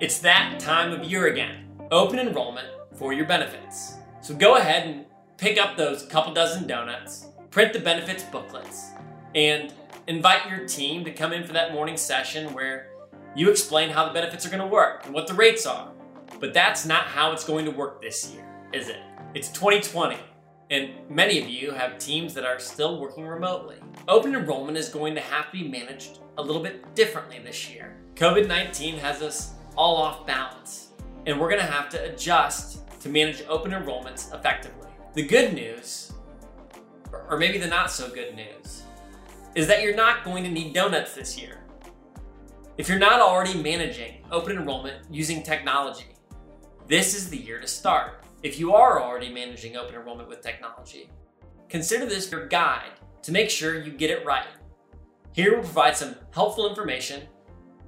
It's that time of year again. Open enrollment for your benefits. So go ahead and pick up those couple dozen donuts, print the benefits booklets, and invite your team to come in for that morning session where you explain how the benefits are going to work and what the rates are. But that's not how it's going to work this year, is it? It's 2020, and many of you have teams that are still working remotely. Open enrollment is going to have to be managed a little bit differently this year. COVID 19 has us all off balance, and we're to have to adjust to manage open enrollments effectively. The good news, or maybe the not so good news, is that you're not going to need donuts this year. If you're not already managing open enrollment using technology, this is the year to start. If you are already managing open enrollment with technology, consider this your guide to make sure you get it right. Here we'll provide some helpful information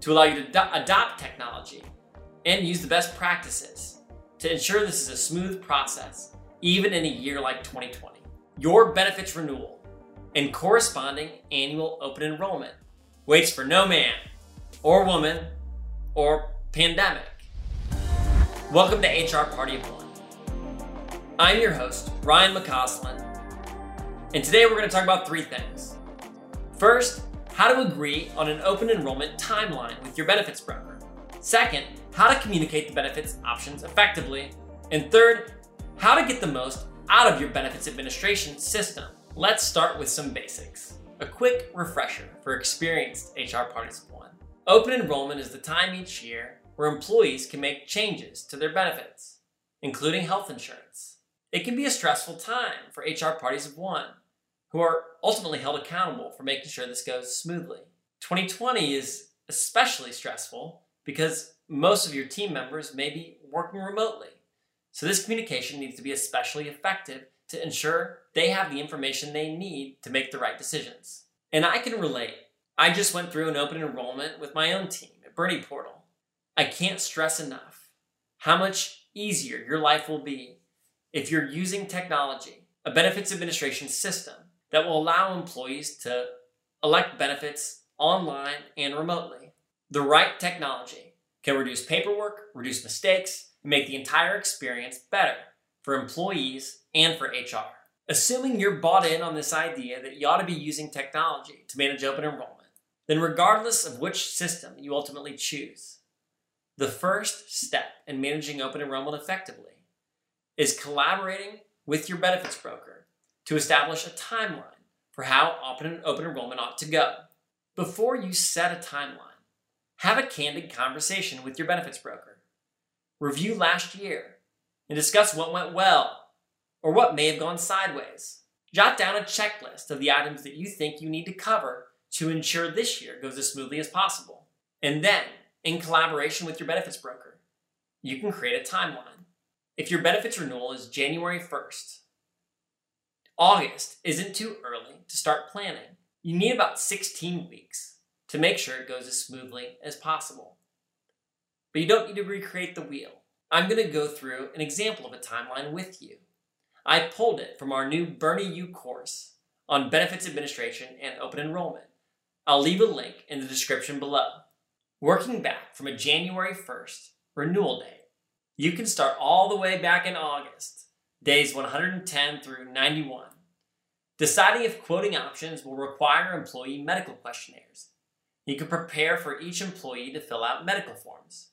to allow you to do- adopt technology and use the best practices to ensure this is a smooth process, even in a year like 2020. Your benefits renewal and corresponding annual open enrollment waits for no man or woman or pandemic. Welcome to HR Party of One. I'm your host, Ryan McCausland, and today we're going to talk about three things. First, how to agree on an open enrollment timeline with your benefits broker. Second, how to communicate the benefits options effectively. And third, how to get the most out of your benefits administration system. Let's start with some basics. A quick refresher for experienced HR parties of one. Open enrollment is the time each year where employees can make changes to their benefits, including health insurance. It can be a stressful time for HR parties of one who are ultimately held accountable for making sure this goes smoothly. 2020 is especially stressful because most of your team members may be working remotely. So, this communication needs to be especially effective to ensure they have the information they need to make the right decisions. And I can relate. I just went through an open enrollment with my own team at Bernie Portal. I can't stress enough how much easier your life will be if you're using technology, a benefits administration system that will allow employees to elect benefits online and remotely. The right technology can reduce paperwork, reduce mistakes, and make the entire experience better for employees and for HR. Assuming you're bought in on this idea that you ought to be using technology to manage open enrollment, then regardless of which system you ultimately choose, the first step in managing open enrollment effectively is collaborating with your benefits broker to establish a timeline for how open, open enrollment ought to go. Before you set a timeline, have a candid conversation with your benefits broker. Review last year and discuss what went well or what may have gone sideways. Jot down a checklist of the items that you think you need to cover to ensure this year goes as smoothly as possible. And then, in collaboration with your benefits broker, you can create a timeline. If your benefits renewal is January 1st, August isn't too early to start planning. You need about 16 weeks to make sure it goes as smoothly as possible. But you don't need to recreate the wheel. I'm going to go through an example of a timeline with you. I pulled it from our new Bernie U course on benefits administration and open enrollment. I'll leave a link in the description below. Working back from a January 1st renewal date, you can start all the way back in August, days 110 through 91. Deciding if quoting options will require employee medical questionnaires. You can prepare for each employee to fill out medical forms.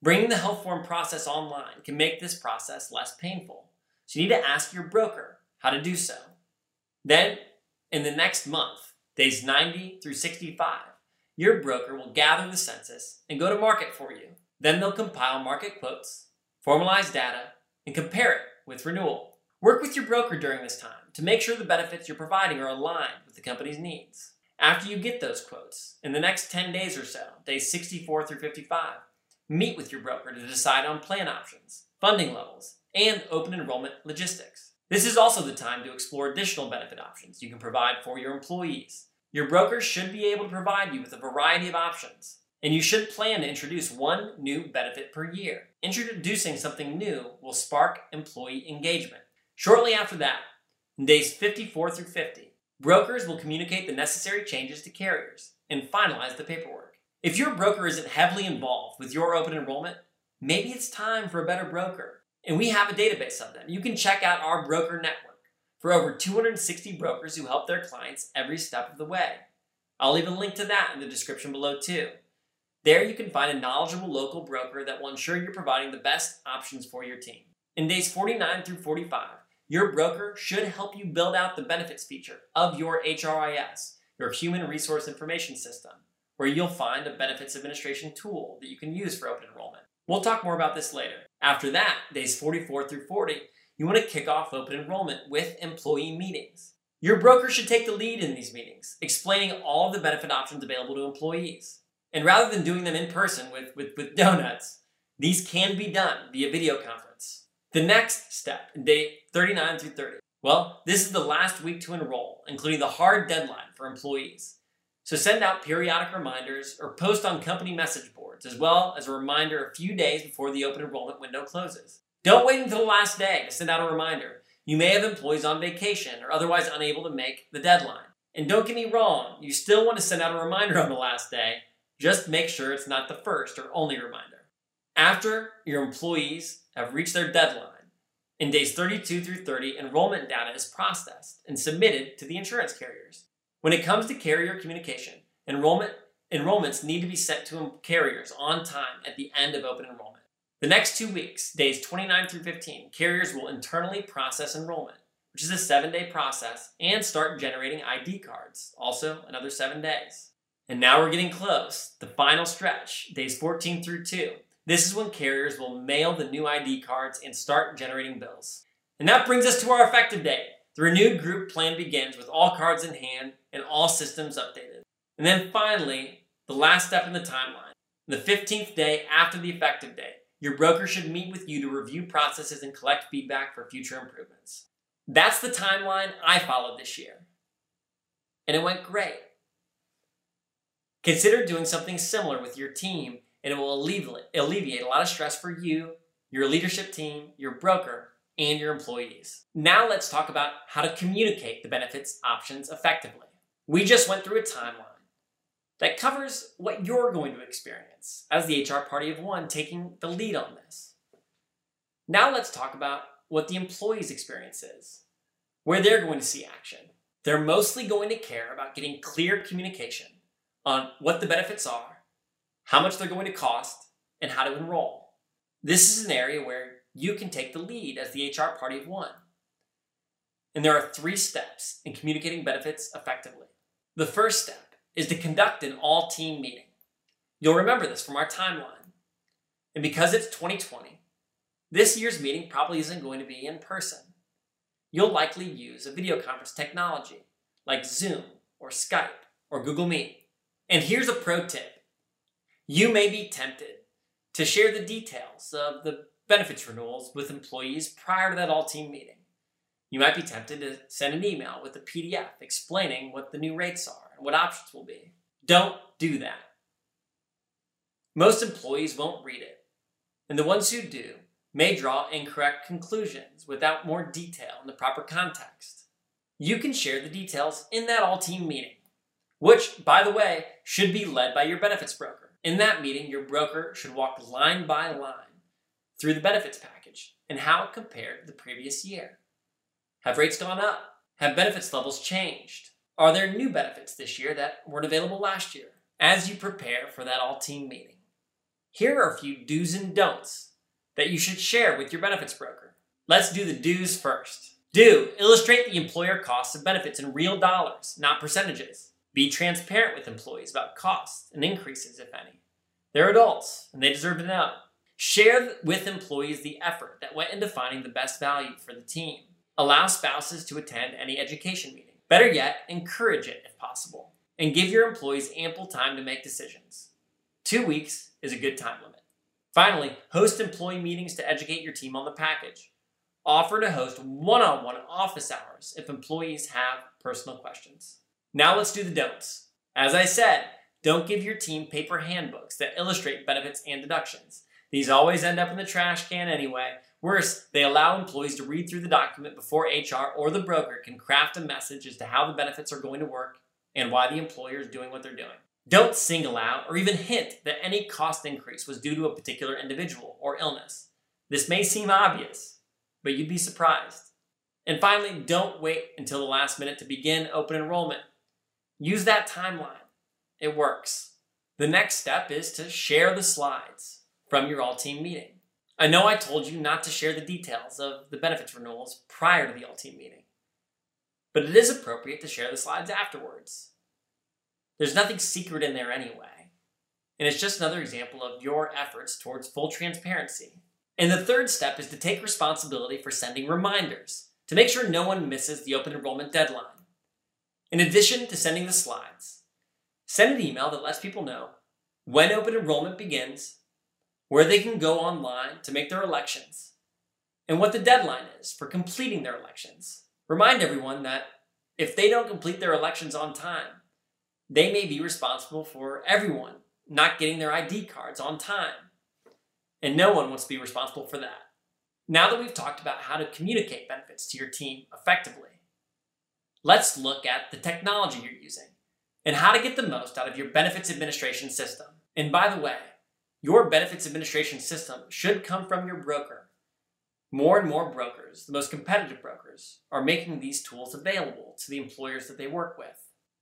Bringing the health form process online can make this process less painful, so you need to ask your broker how to do so. Then, in the next month, days 90 through 65, your broker will gather the census and go to market for you. Then they'll compile market quotes, formalize data, and compare it with renewal. Work with your broker during this time to make sure the benefits you're providing are aligned with the company's needs. After you get those quotes, in the next 10 days or so, days 64 through 55, meet with your broker to decide on plan options, funding levels, and open enrollment logistics. This is also the time to explore additional benefit options you can provide for your employees. Your broker should be able to provide you with a variety of options, and you should plan to introduce one new benefit per year. Introducing something new will spark employee engagement. Shortly after that, in days 54 through 50, brokers will communicate the necessary changes to carriers and finalize the paperwork. If your broker isn't heavily involved with your open enrollment, maybe it's time for a better broker. And we have a database of them. You can check out our broker network for over 260 brokers who help their clients every step of the way. I'll leave a link to that in the description below, too. There you can find a knowledgeable local broker that will ensure you're providing the best options for your team. In days 49 through 45, your broker should help you build out the benefits feature of your HRIS, your Human Resource Information System, where you'll find a benefits administration tool that you can use for open enrollment. We'll talk more about this later. After that, days 44 through 40, you want to kick off open enrollment with employee meetings. Your broker should take the lead in these meetings, explaining all of the benefit options available to employees. And rather than doing them in person with, with, with donuts, these can be done via video conference. The next step, day 39 through 30. Well, this is the last week to enroll, including the hard deadline for employees. So send out periodic reminders or post on company message boards, as well as a reminder a few days before the open enrollment window closes. Don't wait until the last day to send out a reminder. You may have employees on vacation or otherwise unable to make the deadline. And don't get me wrong, you still want to send out a reminder on the last day, just make sure it's not the first or only reminder. After your employees have reached their deadline, in days 32 through 30, enrollment data is processed and submitted to the insurance carriers. When it comes to carrier communication, enrollment enrollments need to be sent to carriers on time at the end of open enrollment. The next two weeks, days 29 through 15, carriers will internally process enrollment, which is a seven day process, and start generating ID cards, also another seven days. And now we're getting close. The final stretch, days 14 through 2. This is when carriers will mail the new ID cards and start generating bills. And that brings us to our effective date. The renewed group plan begins with all cards in hand and all systems updated. And then finally, the last step in the timeline. The 15th day after the effective date, your broker should meet with you to review processes and collect feedback for future improvements. That's the timeline I followed this year. And it went great. Consider doing something similar with your team, and it will alleviate, a lot of stress for you, your leadership team, your broker, and your employees. Now let's talk about how to communicate the benefits options effectively. We just went through a timeline that covers what you're going to experience as the HR party of one taking the lead on this. Now let's talk about what the employee's experience is, where they're going to see action. They're mostly going to care about getting clear communication on what the benefits are, how much they're going to cost, and how to enroll. This is an area where you can take the lead as the HR party of one. And there are three steps in communicating benefits effectively. The first step is to conduct an all team meeting. You'll remember this from our timeline. And because it's 2020, this year's meeting probably isn't going to be in person. You'll likely use a video conference technology like Zoom or Skype or Google Meet. And here's a pro tip you may be tempted to share the details of the benefits renewals with employees prior to that all team meeting. You might be tempted to send an email with a PDF explaining what the new rates are and what options will be. Don't do that. Most employees won't read it, and the ones who do may draw incorrect conclusions without more detail in the proper context. You can share the details in that all team meeting which, by the way, should be led by your benefits broker. In that meeting, your broker should walk line by line through the benefits package and how it compared to the previous year. Have rates gone up? Have benefits levels changed? Are there new benefits this year that weren't available last year? As you prepare for that all team meeting, here are a few do's and don'ts that you should share with your benefits broker. Let's do the do's first. Do illustrate the employer costs of benefits in real dollars, not percentages. Be transparent with employees about costs and increases, if any. They're adults, and they deserve to know. Share with employees the effort that went into finding the best value for the team. Allow spouses to attend any education meeting. Better yet, encourage it if possible. And give your employees ample time to make decisions. Two weeks is a good time limit. Finally, host employee meetings to educate your team on the package. Offer to host one on one office hours if employees have personal questions. Now let's do the don'ts. As I said, don't give your team paper handbooks that illustrate benefits and deductions. These always end up in the trash can anyway. Worse, they allow employees to read through the document before HR or the broker can craft a message as to how the benefits are going to work and why the employer is doing what they're doing. Don't single out or even hint that any cost increase was due to a particular individual or illness. This may seem obvious, but you'd be surprised. And finally, don't wait until the last minute to begin open enrollment. Use that timeline. It works. The next step is to share the slides from your all team meeting. I know I told you not to share the details of the benefits renewals prior to the all team meeting, but it is appropriate to share the slides afterwards. There's nothing secret in there anyway, and it's just another example of your efforts towards full transparency. And the third step is to take responsibility for sending reminders to make sure no one misses the open enrollment deadline. In addition to sending the slides, send an email that lets people know when open enrollment begins where they can go online to make their elections, and what the deadline is for completing their elections. Remind everyone that if they don't complete their elections on time, they may be responsible for everyone not getting their ID cards on time. And no one wants to be responsible for that. Now that we've talked about how to communicate benefits to your team effectively, let's look at the technology you're using and how to get the most out of your benefits administration system. And by the way, your benefits administration system should come from your broker. More and more brokers, the most competitive brokers, are making these tools available to the employers that they work with.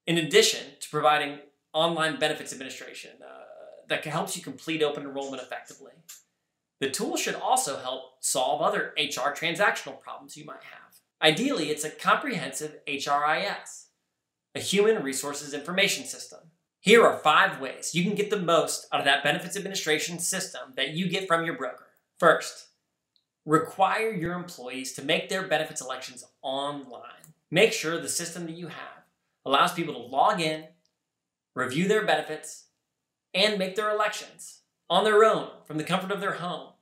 In addition to providing online benefits administration uh, that helps you complete open enrollment effectively, the tool should also help solve other HR transactional problems you might have. Ideally, it's a comprehensive HRIS, a human resources information system here are five ways you can get the most out of that benefits administration system that you get from your broker. First, require your employees to make their benefits elections online. Make sure the system that you have allows people to log in, review their benefits, and make their elections on their own from the comfort of their home,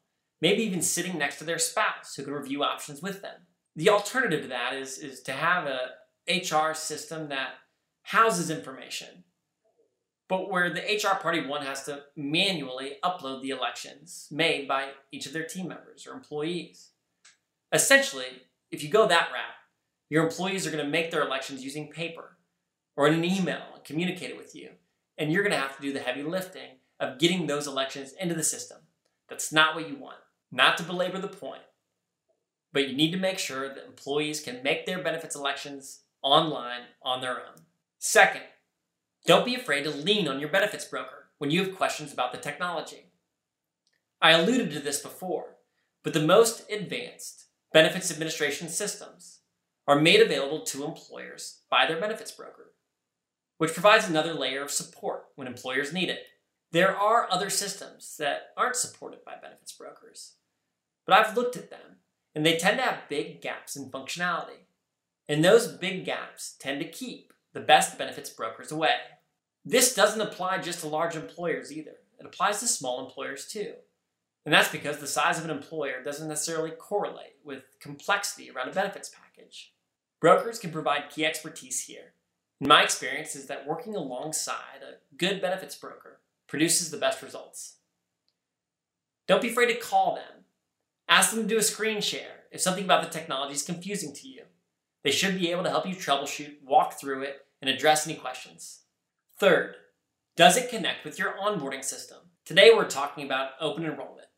maybe even sitting next to their spouse who can review options with them. The alternative to that is, is to have a HR system that houses information but where the HR party one has to manually upload the elections made by each of their team members or employees. Essentially, if you go that route, your employees are going to make their elections using paper or in an email and communicate it with you. And you're going to have to do the heavy lifting of getting those elections into the system. That's not what you want. Not to belabor the point, but you need to make sure that employees can make their benefits elections online on their own. Second, don't be afraid to lean on your benefits broker when you have questions about the technology. I alluded to this before, but the most advanced benefits administration systems are made available to employers by their benefits broker, which provides another layer of support when employers need it. There are other systems that aren't supported by benefits brokers, but I've looked at them and they tend to have big gaps in functionality. And those big gaps tend to keep the best benefits brokers away. This doesn't apply just to large employers either. It applies to small employers too. And that's because the size of an employer doesn't necessarily correlate with complexity around a benefits package. Brokers can provide key expertise here. And my experience is that working alongside a good benefits broker produces the best results. Don't be afraid to call them. Ask them to do a screen share if something about the technology is confusing to you. They should be able to help you troubleshoot, walk through it, and address any questions. Third, does it connect with your onboarding system? Today we're talking about open enrollment.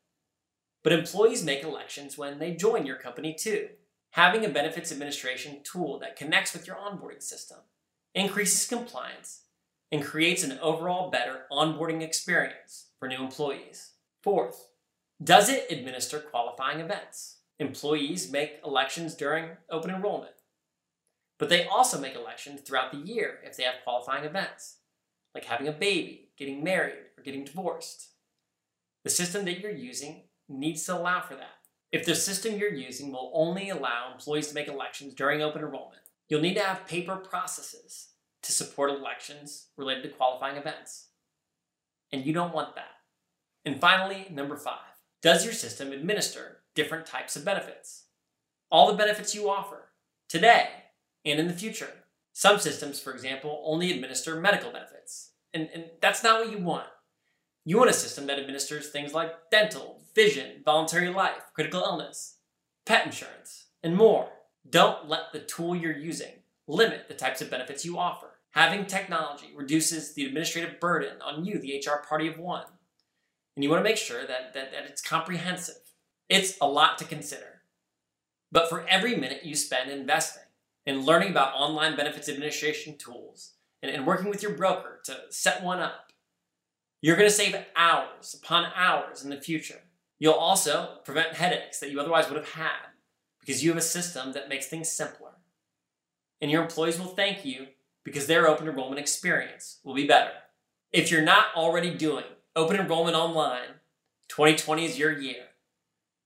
But employees make elections when they join your company too. Having a benefits administration tool that connects with your onboarding system increases compliance and creates an overall better onboarding experience for new employees. Fourth, does it administer qualifying events? Employees make elections during open enrollment, but they also make elections throughout the year if they have qualifying events like having a baby, getting married, or getting divorced. The system that you're using needs to allow for that. If the system you're using will only allow employees to make elections during open enrollment, you'll need to have paper processes to support elections related to qualifying events. And you don't want that. And finally, number five, does your system administer different types of benefits? All the benefits you offer today and in the future. Some systems, for example, only administer medical benefits, and, and that's not what you want. You want a system that administers things like dental, vision, voluntary life, critical illness, pet insurance, and more. Don't let the tool you're using limit the types of benefits you offer. Having technology reduces the administrative burden on you, the HR party of one. And you want to make sure that, that, that it's comprehensive. It's a lot to consider. But for every minute you spend investing in learning about online benefits administration tools and, and working with your broker to set one up, you're going to save hours upon hours in the future. You'll also prevent headaches that you otherwise would have had because you have a system that makes things simpler. And your employees will thank you because their open enrollment experience will be better. If you're not already doing open enrollment online, 2020 is your year.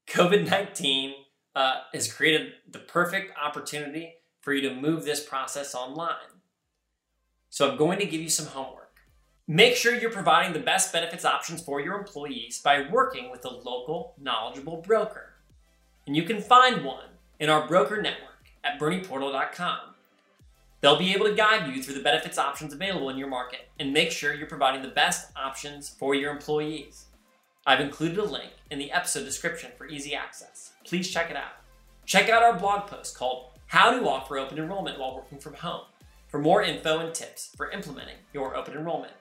COVID 19 uh, has created the perfect opportunity for you to move this process online. So I'm going to give you some homework. Make sure you're providing the best benefits options for your employees by working with a local, knowledgeable broker. And you can find one in our broker network at bernieportal.com. They'll be able to guide you through the benefits options available in your market and make sure you're providing the best options for your employees. I've included a link in the episode description for easy access. Please check it out. Check out our blog post called How to Offer Open Enrollment While Working from Home for more info and tips for implementing your open enrollment.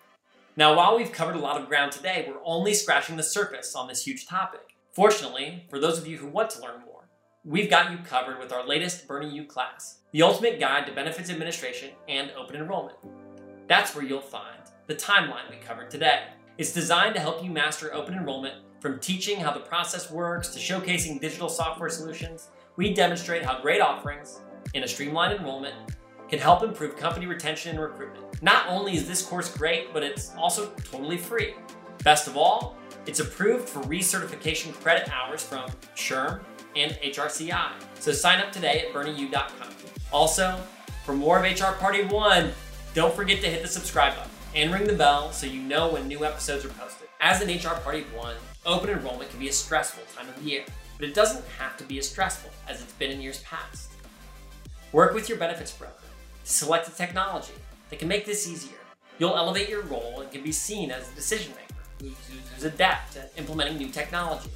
Now, while we've covered a lot of ground today, we're only scratching the surface on this huge topic. Fortunately, for those of you who want to learn more, we've got you covered with our latest Bernie U class, the ultimate guide to benefits administration and open enrollment. That's where you'll find the timeline we covered today. It's designed to help you master open enrollment from teaching how the process works to showcasing digital software solutions. We demonstrate how great offerings in a streamlined enrollment can help improve company retention and recruitment. Not only is this course great, but it's also totally free. Best of all, it's approved for recertification credit hours from SHRM and HRCI. So sign up today at bernieu.com. Also, for more of HR Party 1, don't forget to hit the subscribe button and ring the bell so you know when new episodes are posted. As an HR Party 1, open enrollment can be a stressful time of year, but it doesn't have to be as stressful as it's been in years past. Work with your benefits broker to select a technology that can make this easier. You'll elevate your role and can be seen as a decision maker who's, who's adept at implementing new technology.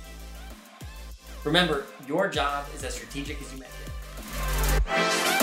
Remember, your job is as strategic as you make it.